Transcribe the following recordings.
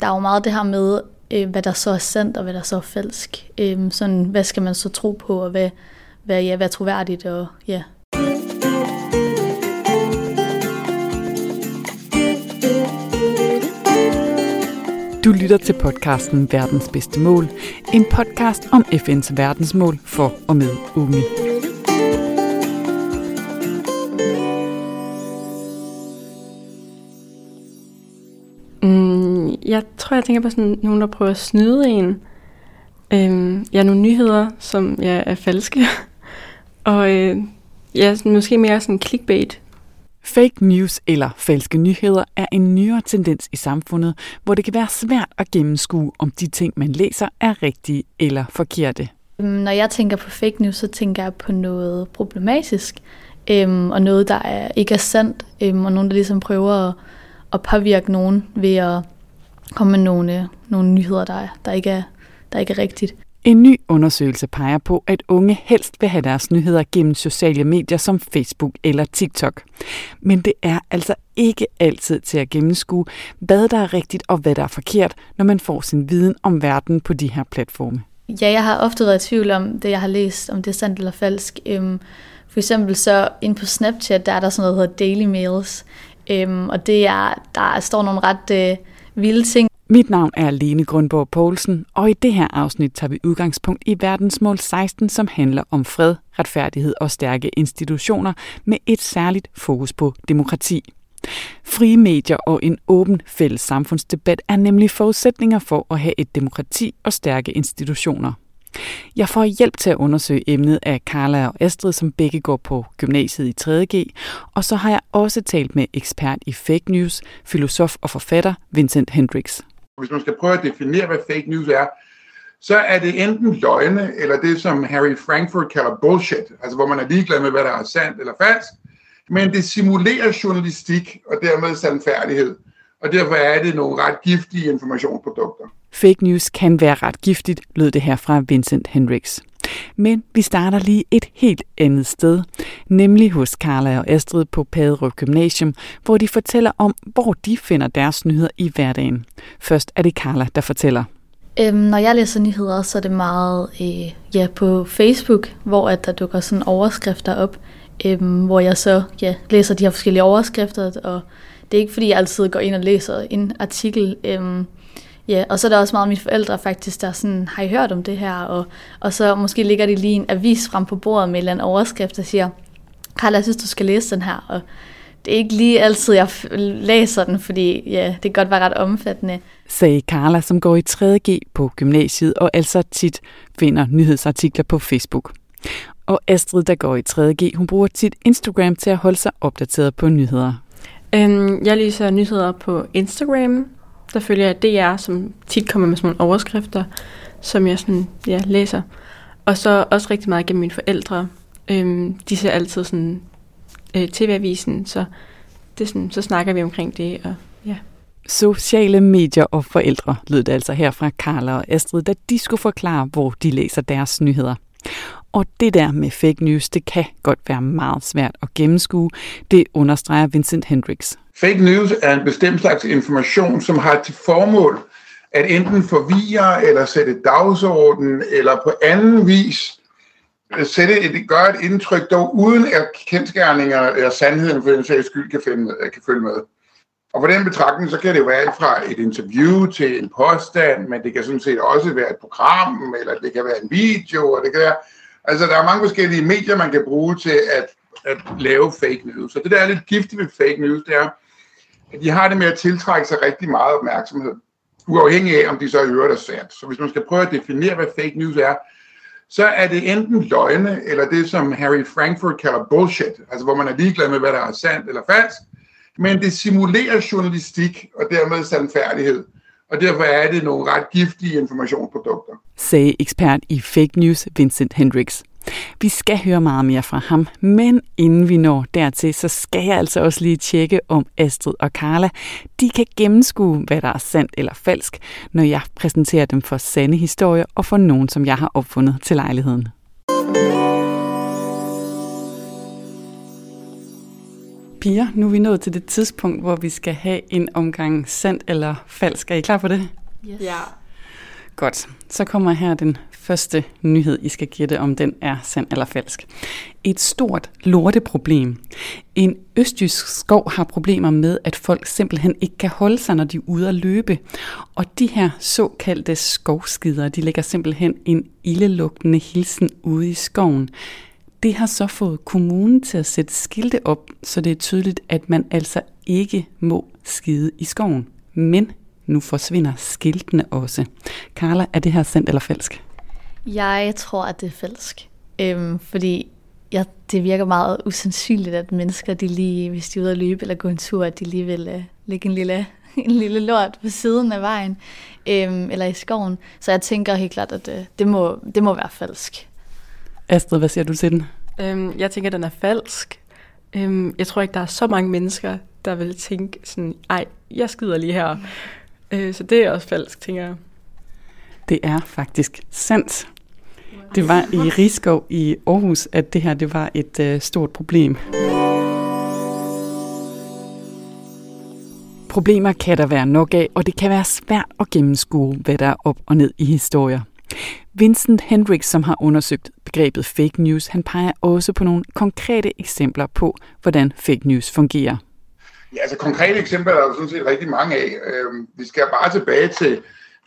Der er jo meget det her med, øh, hvad der så er sandt og hvad der så er falsk. Øh, sådan, hvad skal man så tro på, og hvad, hvad, ja, hvad er troværdigt, og ja. Du lytter til podcasten Verdens bedste mål, en podcast om FN's verdensmål for og med UMI. Mm, jeg tror, jeg tænker på sådan nogen, der prøver at snyde en. Øhm, ja, nogle nyheder, som ja, er falske. og øh, ja, sådan, måske mere sådan clickbait. Fake news eller falske nyheder er en nyere tendens i samfundet, hvor det kan være svært at gennemskue, om de ting, man læser, er rigtige eller forkerte. Øhm, når jeg tænker på fake news, så tænker jeg på noget problematisk, øhm, og noget, der er, ikke er sandt, øhm, og nogen, der ligesom prøver at, at påvirke nogen ved at komme med nogle, nogle nyheder, der, der, ikke er, der ikke er rigtigt. En ny undersøgelse peger på, at unge helst vil have deres nyheder gennem sociale medier som Facebook eller TikTok. Men det er altså ikke altid til at gennemskue, hvad der er rigtigt og hvad der er forkert, når man får sin viden om verden på de her platforme. Ja, jeg har ofte været i tvivl om det, jeg har læst, om det er sandt eller falsk. Øhm, for eksempel så ind på Snapchat, der er der sådan noget, der hedder Daily Mails. Øhm, og det er, der står nogle ret øh, vilde ting. Mit navn er Lene Grundborg Poulsen, og i det her afsnit tager vi udgangspunkt i verdensmål 16, som handler om fred, retfærdighed og stærke institutioner med et særligt fokus på demokrati. Frie medier og en åben fælles samfundsdebat er nemlig forudsætninger for at have et demokrati og stærke institutioner. Jeg får hjælp til at undersøge emnet af Carla og Astrid, som begge går på gymnasiet i 3.G, og så har jeg også talt med ekspert i fake news, filosof og forfatter Vincent Hendricks. Hvis man skal prøve at definere, hvad fake news er, så er det enten løgne, eller det, som Harry Frankfurt kalder bullshit, altså hvor man er ligeglad med, hvad der er sandt eller falsk, men det simulerer journalistik og dermed sandfærdighed, og derfor er det nogle ret giftige informationsprodukter. Fake news kan være ret giftigt, lød det her fra Vincent Hendricks. Men vi starter lige et helt andet sted, nemlig hos Carla og Astrid på Paderup Gymnasium, hvor de fortæller om, hvor de finder deres nyheder i hverdagen. Først er det Carla, der fortæller. Øhm, når jeg læser nyheder, så er det meget øh, ja, på Facebook, hvor at der dukker sådan overskrifter op, øhm, hvor jeg så ja, læser de her forskellige overskrifter, og det er ikke fordi, jeg altid går ind og læser en artikel. Øhm, Ja, og så er der også meget mine forældre faktisk, der sådan, har I hørt om det her? Og, og så måske ligger de lige en avis frem på bordet med en eller anden overskrift, der siger, Karla, jeg synes, du skal læse den her. Og det er ikke lige altid, jeg læser den, fordi ja, det kan godt være ret omfattende. Sagde Carla, som går i 3.G på gymnasiet og altså tit finder nyhedsartikler på Facebook. Og Astrid, der går i 3.G, hun bruger tit Instagram til at holde sig opdateret på nyheder. Øhm, jeg læser nyheder på Instagram, der følger jeg DR, som tit kommer med sådan nogle overskrifter, som jeg sådan, ja, læser. Og så også rigtig meget gennem mine forældre. Øhm, de ser altid sådan øh, TV-avisen, så, det sådan, så snakker vi omkring det. Og, ja. Sociale medier og forældre lød det altså her fra Karla og Astrid, da de skulle forklare, hvor de læser deres nyheder. Og det der med fake news, det kan godt være meget svært at gennemskue. Det understreger Vincent Hendricks. Fake news er en bestemt slags information, som har til formål at enten forvirre eller sætte dagsorden, eller på anden vis øh, sætte et, gøre et indtryk, dog uden at kendskærninger eller sandheden for den sags skyld kan, finde, øh, kan følge med. Og på den betragtning, så kan det jo være alt fra et interview til en påstand, men det kan sådan set også være et program, eller det kan være en video, og det kan være... Altså, der er mange forskellige medier, man kan bruge til at, at lave fake news. Så det, der er lidt giftigt ved fake news, det er, at de har det med at tiltrække sig rigtig meget opmærksomhed, uafhængig af, om de så i øvrigt er sandt. Så hvis man skal prøve at definere, hvad fake news er, så er det enten løgne, eller det, som Harry Frankfurt kalder bullshit, altså hvor man er ligeglad med, hvad der er sandt eller falsk, men det simulerer journalistik og dermed sandfærdighed. Og derfor er det nogle ret giftige informationsprodukter. Sagde ekspert i fake news Vincent Hendricks. Vi skal høre meget mere fra ham, men inden vi når dertil, så skal jeg altså også lige tjekke, om Astrid og Carla de kan gennemskue, hvad der er sandt eller falsk, når jeg præsenterer dem for sande historier og for nogen, som jeg har opfundet til lejligheden. Piger, nu er vi nået til det tidspunkt, hvor vi skal have en omgang sandt eller falsk. Er I klar på det? Yes. Ja. Godt. Så kommer her den første nyhed, I skal gætte, om den er sand eller falsk. Et stort lorteproblem. En østjysk skov har problemer med, at folk simpelthen ikke kan holde sig, når de er ude at løbe. Og de her såkaldte skovskider, de lægger simpelthen en ildelugtende hilsen ude i skoven. Det har så fået kommunen til at sætte skilte op, så det er tydeligt, at man altså ikke må skide i skoven. Men nu forsvinder skiltene også. Carla, er det her sandt eller falsk? Jeg tror, at det er falsk. Øhm, fordi jeg, det virker meget usandsynligt, at mennesker, de lige, hvis de er ude at løbe eller gå en tur, at de lige vil uh, lægge en lille, en lille lort på siden af vejen øhm, eller i skoven. Så jeg tænker helt klart, at uh, det, må, det må være falsk. Astrid, hvad siger du til den? Øhm, jeg tænker, den er falsk. Øhm, jeg tror ikke, der er så mange mennesker, der vil tænke sådan, ej, jeg skider lige her. Øh, så det er også falsk, tænker jeg. Det er faktisk sandt. Det var i Rigskov i Aarhus, at det her det var et øh, stort problem. Problemer kan der være nok af, og det kan være svært at gennemskue, hvad der er op og ned i historier. Vincent Hendricks, som har undersøgt begrebet fake news, han peger også på nogle konkrete eksempler på, hvordan fake news fungerer. Ja, altså konkrete eksempler er der jo sådan set rigtig mange af. Øhm, vi skal bare tilbage til,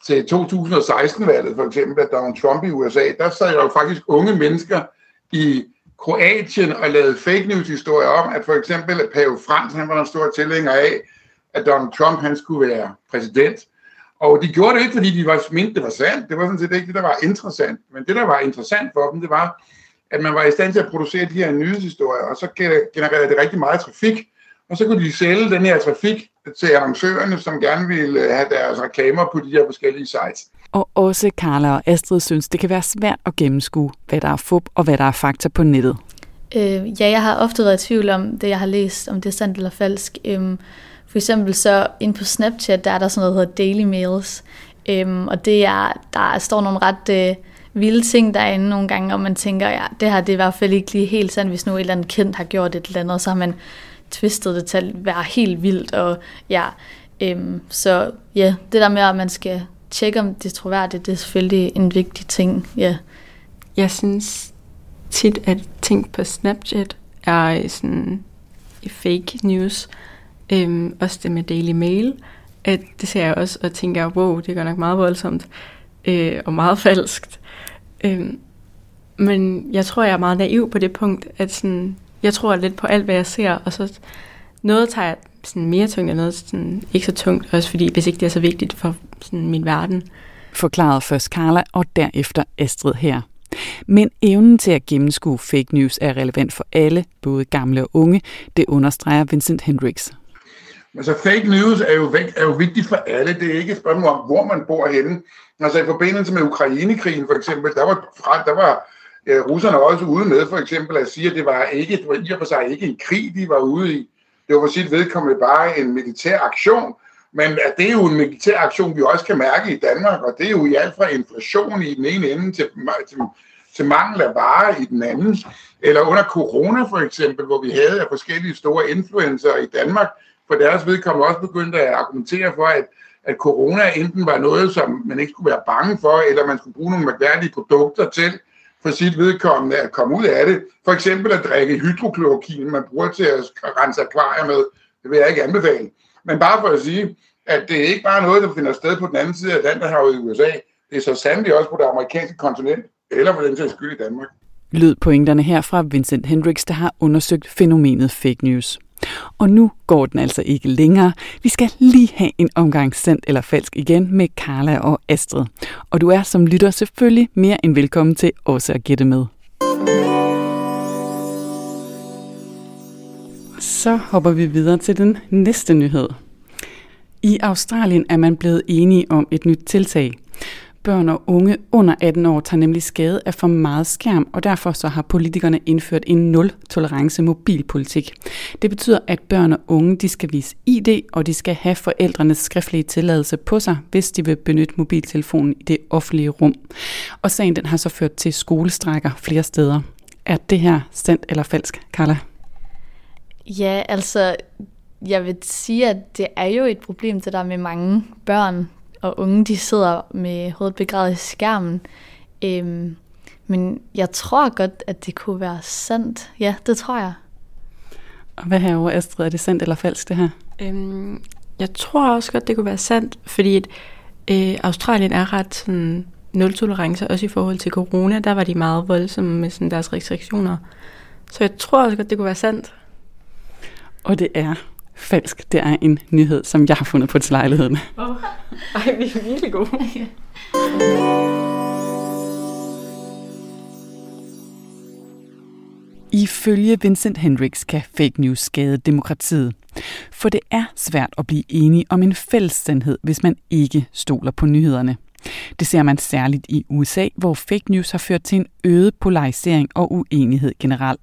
til 2016-valget for eksempel, at Donald Trump i USA, der sad jo faktisk unge mennesker i Kroatien og lavede fake news historier om, at for eksempel at Pave Frans, han var en stor tilhænger af, at Donald Trump han skulle være præsident. Og de gjorde det ikke, fordi de var mente, det var sandt. Det var sådan set ikke det, der var interessant. Men det, der var interessant for dem, det var, at man var i stand til at producere de her nyhedshistorier, og så genererede det rigtig meget trafik. Og så kunne de sælge den her trafik til arrangørerne, som gerne ville have deres reklamer på de her forskellige sites. Og også Carla og Astrid synes, det kan være svært at gennemskue, hvad der er fup og hvad der er fakta på nettet. Øh, ja, jeg har ofte været i tvivl om det, jeg har læst, om det er sandt eller falsk. Øhm, for eksempel så ind på Snapchat, der er der sådan noget, der hedder Daily Mails. Øhm, og det er, der står nogle ret øh, vilde ting derinde nogle gange, og man tænker, ja, det her det er i hvert fald ikke lige helt sandt, hvis nu et eller andet kendt har gjort et eller andet, så har man twistet det til at være helt vildt. Og ja, øhm, så ja, det der med, at man skal tjekke, om det er troværdigt, det er selvfølgelig en vigtig ting. Ja. Jeg synes tit, at ting på Snapchat er øh, sådan fake news. Øhm, også det med Daily Mail. At det ser jeg også og tænker, wow, det går nok meget voldsomt øh, og meget falskt. Øhm, men jeg tror, jeg er meget naiv på det punkt, at sådan, jeg tror lidt på alt, hvad jeg ser, og så noget tager jeg sådan mere tungt, og noget sådan ikke så tungt, også fordi, hvis ikke det er så vigtigt for sådan min verden. Forklarede først Carla, og derefter Astrid her. Men evnen til at gennemskue fake news er relevant for alle, både gamle og unge. Det understreger Vincent Hendricks. Altså fake news er jo, er jo vigtigt for alle. Det er ikke et spørgsmål om, hvor man bor henne. Altså i forbindelse med Ukrainekrigen for eksempel, der var, der var russerne også ude med for eksempel at sige, at det var ikke, det var i og for sig ikke en krig, de var ude i. Det var for sit vedkommende bare en militær aktion. Men at det er jo en militær aktion, vi også kan mærke i Danmark, og det er jo i alt fra inflation i den ene ende til, til, til mangel af varer i den anden. Eller under corona for eksempel, hvor vi havde af forskellige store influencer i Danmark, for deres vedkommende også begyndte at argumentere for, at, at corona enten var noget, som man ikke skulle være bange for, eller man skulle bruge nogle mærkværdige produkter til for sit vedkommende at komme ud af det. For eksempel at drikke hydroklorokin, man bruger til at rense akvarier med. Det vil jeg ikke anbefale. Men bare for at sige, at det er ikke bare noget, der finder sted på den anden side af Atlanterhavet i USA. Det er så sandelig også på det amerikanske kontinent, eller for den sags skyld i Danmark. Lyd pointerne her fra Vincent Hendricks, der har undersøgt fænomenet fake news. Og nu går den altså ikke længere. Vi skal lige have en omgang sandt eller falsk igen med Carla og Astrid. Og du er som lytter selvfølgelig mere end velkommen til også at gætte med. Så hopper vi videre til den næste nyhed. I Australien er man blevet enige om et nyt tiltag. Børn og unge under 18 år tager nemlig skade af for meget skærm, og derfor så har politikerne indført en nul-tolerance mobilpolitik. Det betyder, at børn og unge de skal vise ID, og de skal have forældrenes skriftlige tilladelse på sig, hvis de vil benytte mobiltelefonen i det offentlige rum. Og sagen den har så ført til skolestrækker flere steder. Er det her sandt eller falsk, Carla? Ja, altså, jeg vil sige, at det er jo et problem, det der med mange børn og unge, de sidder med hovedet begravet i skærmen. Øhm, men jeg tror godt, at det kunne være sandt. Ja, det tror jeg. Og hvad herovre, Astrid? Er det sandt eller falsk, det her? Øhm, jeg tror også godt, det kunne være sandt, fordi at, øh, Australien er ret sådan, nul-tolerance, også i forhold til corona. Der var de meget voldsomme med sådan, deres restriktioner. Så jeg tror også godt, det kunne være sandt. Og det er falsk. Det er en nyhed, som jeg har fundet på til lejligheden. Oh. Ej, vi er virkelig gode. Ifølge Vincent Hendricks kan fake news skade demokratiet. For det er svært at blive enige om en fælles sandhed, hvis man ikke stoler på nyhederne. Det ser man særligt i USA, hvor fake news har ført til en øget polarisering og uenighed generelt.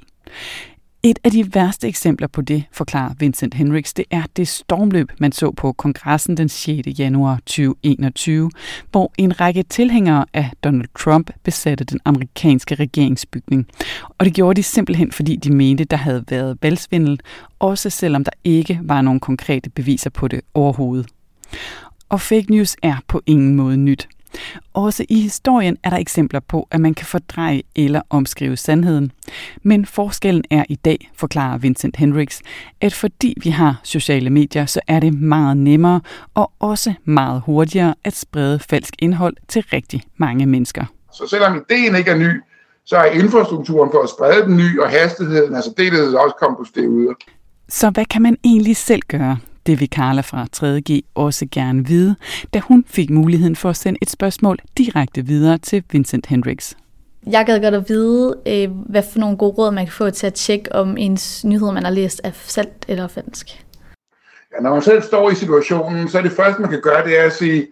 Et af de værste eksempler på det, forklarer Vincent Henriks, det er det stormløb, man så på kongressen den 6. januar 2021, hvor en række tilhængere af Donald Trump besatte den amerikanske regeringsbygning. Og det gjorde de simpelthen, fordi de mente, der havde været valgsvindel, også selvom der ikke var nogen konkrete beviser på det overhovedet. Og fake news er på ingen måde nyt. Også i historien er der eksempler på, at man kan fordreje eller omskrive sandheden. Men forskellen er i dag, forklarer Vincent Hendricks, at fordi vi har sociale medier, så er det meget nemmere og også meget hurtigere at sprede falsk indhold til rigtig mange mennesker. Så selvom ideen ikke er ny, så er infrastrukturen for at sprede den ny, og hastigheden, altså det er også på sted Så hvad kan man egentlig selv gøre? Det vil Carla fra 3.G også gerne vide, da hun fik muligheden for at sende et spørgsmål direkte videre til Vincent Hendricks. Jeg gad godt at vide, øh, hvad for nogle gode råd man kan få til at tjekke, om ens nyheder, man har læst, er sandt eller falsk. Ja, når man selv står i situationen, så er det første, man kan gøre, det er at sige,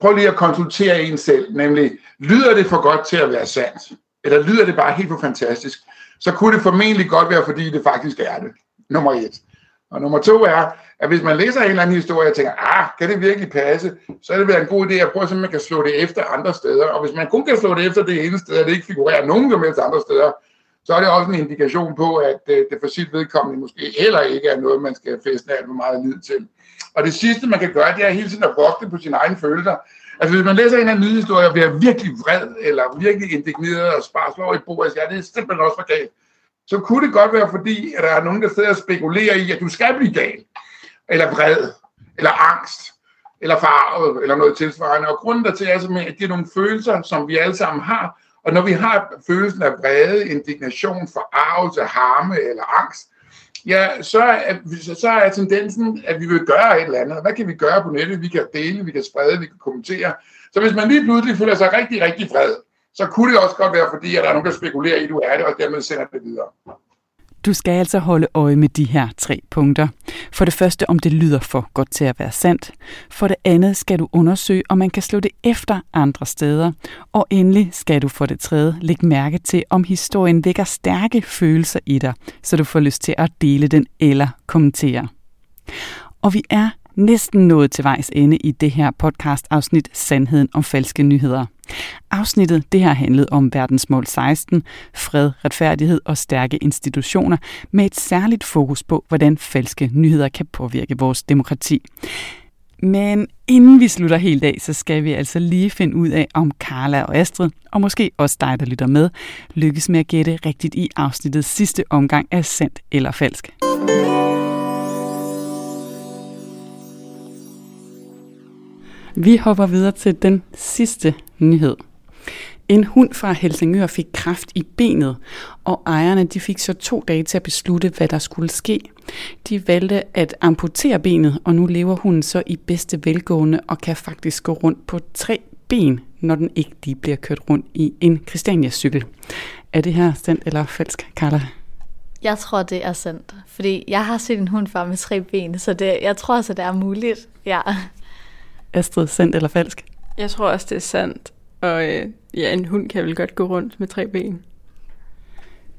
prøv lige at konsultere en selv, nemlig, lyder det for godt til at være sandt? Eller lyder det bare helt for fantastisk? Så kunne det formentlig godt være, fordi det faktisk er det. Nummer et. Og nummer to er, at hvis man læser en eller anden historie og tænker, ah, kan det virkelig passe, så er det været en god idé at prøve, så man kan slå det efter andre steder. Og hvis man kun kan slå det efter det ene sted, og det ikke figurerer nogen som helst andre steder, så er det også en indikation på, at øh, det for sit vedkommende måske heller ikke er noget, man skal fæste alt for meget lid til. Og det sidste, man kan gøre, det er hele tiden at vogte på sine egne følelser. Altså hvis man læser en af anden nyhedshistorie og bliver virkelig vred, eller virkelig indigneret og sparer slår i bordet, ja, det er simpelthen også for galt så kunne det godt være fordi, at der er nogen, der sidder og spekulerer i, at du skal blive gal, eller vred, eller angst, eller farvet, eller noget tilsvarende. Og grunden der til er simpelthen, at det er nogle følelser, som vi alle sammen har. Og når vi har følelsen af vrede, indignation, forarvelse, harme eller angst, ja, så er, så er tendensen, at vi vil gøre et eller andet. Hvad kan vi gøre på nettet? Vi kan dele, vi kan sprede, vi kan kommentere. Så hvis man lige pludselig føler sig rigtig, rigtig vred, så kunne det også godt være, fordi at der er nogen, der spekulerer i, at du er det, og dermed sender det videre. Du skal altså holde øje med de her tre punkter. For det første, om det lyder for godt til at være sandt. For det andet skal du undersøge, om man kan slå det efter andre steder. Og endelig skal du for det tredje lægge mærke til, om historien vækker stærke følelser i dig, så du får lyst til at dele den eller kommentere. Og vi er næsten nået til vejs ende i det her podcast-afsnit Sandheden om falske nyheder. Afsnittet det har handlet om verdensmål 16, fred, retfærdighed og stærke institutioner, med et særligt fokus på, hvordan falske nyheder kan påvirke vores demokrati. Men inden vi slutter helt af, så skal vi altså lige finde ud af, om Carla og Astrid, og måske også dig, der lytter med, lykkes med at gætte rigtigt i afsnittets sidste omgang af sandt eller falsk. Vi hopper videre til den sidste nyhed. En hund fra Helsingør fik kraft i benet, og ejerne de fik så to dage til at beslutte, hvad der skulle ske. De valgte at amputere benet, og nu lever hunden så i bedste velgående og kan faktisk gå rundt på tre ben, når den ikke lige bliver kørt rundt i en Christiania-cykel. Er det her sandt eller falsk, Carla? Jeg tror, det er sandt, fordi jeg har set en hund før med tre ben, så det, jeg tror så det er muligt. Ja. Astrid, sandt eller falsk? Jeg tror også, det er sandt. Og øh, ja, en hund kan vel godt gå rundt med tre ben.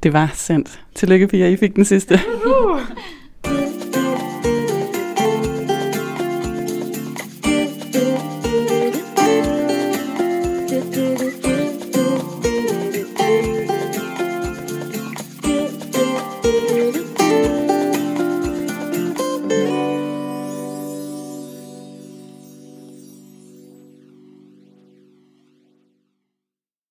Det var sandt. Tillykke, Pia, I fik den sidste. Uh.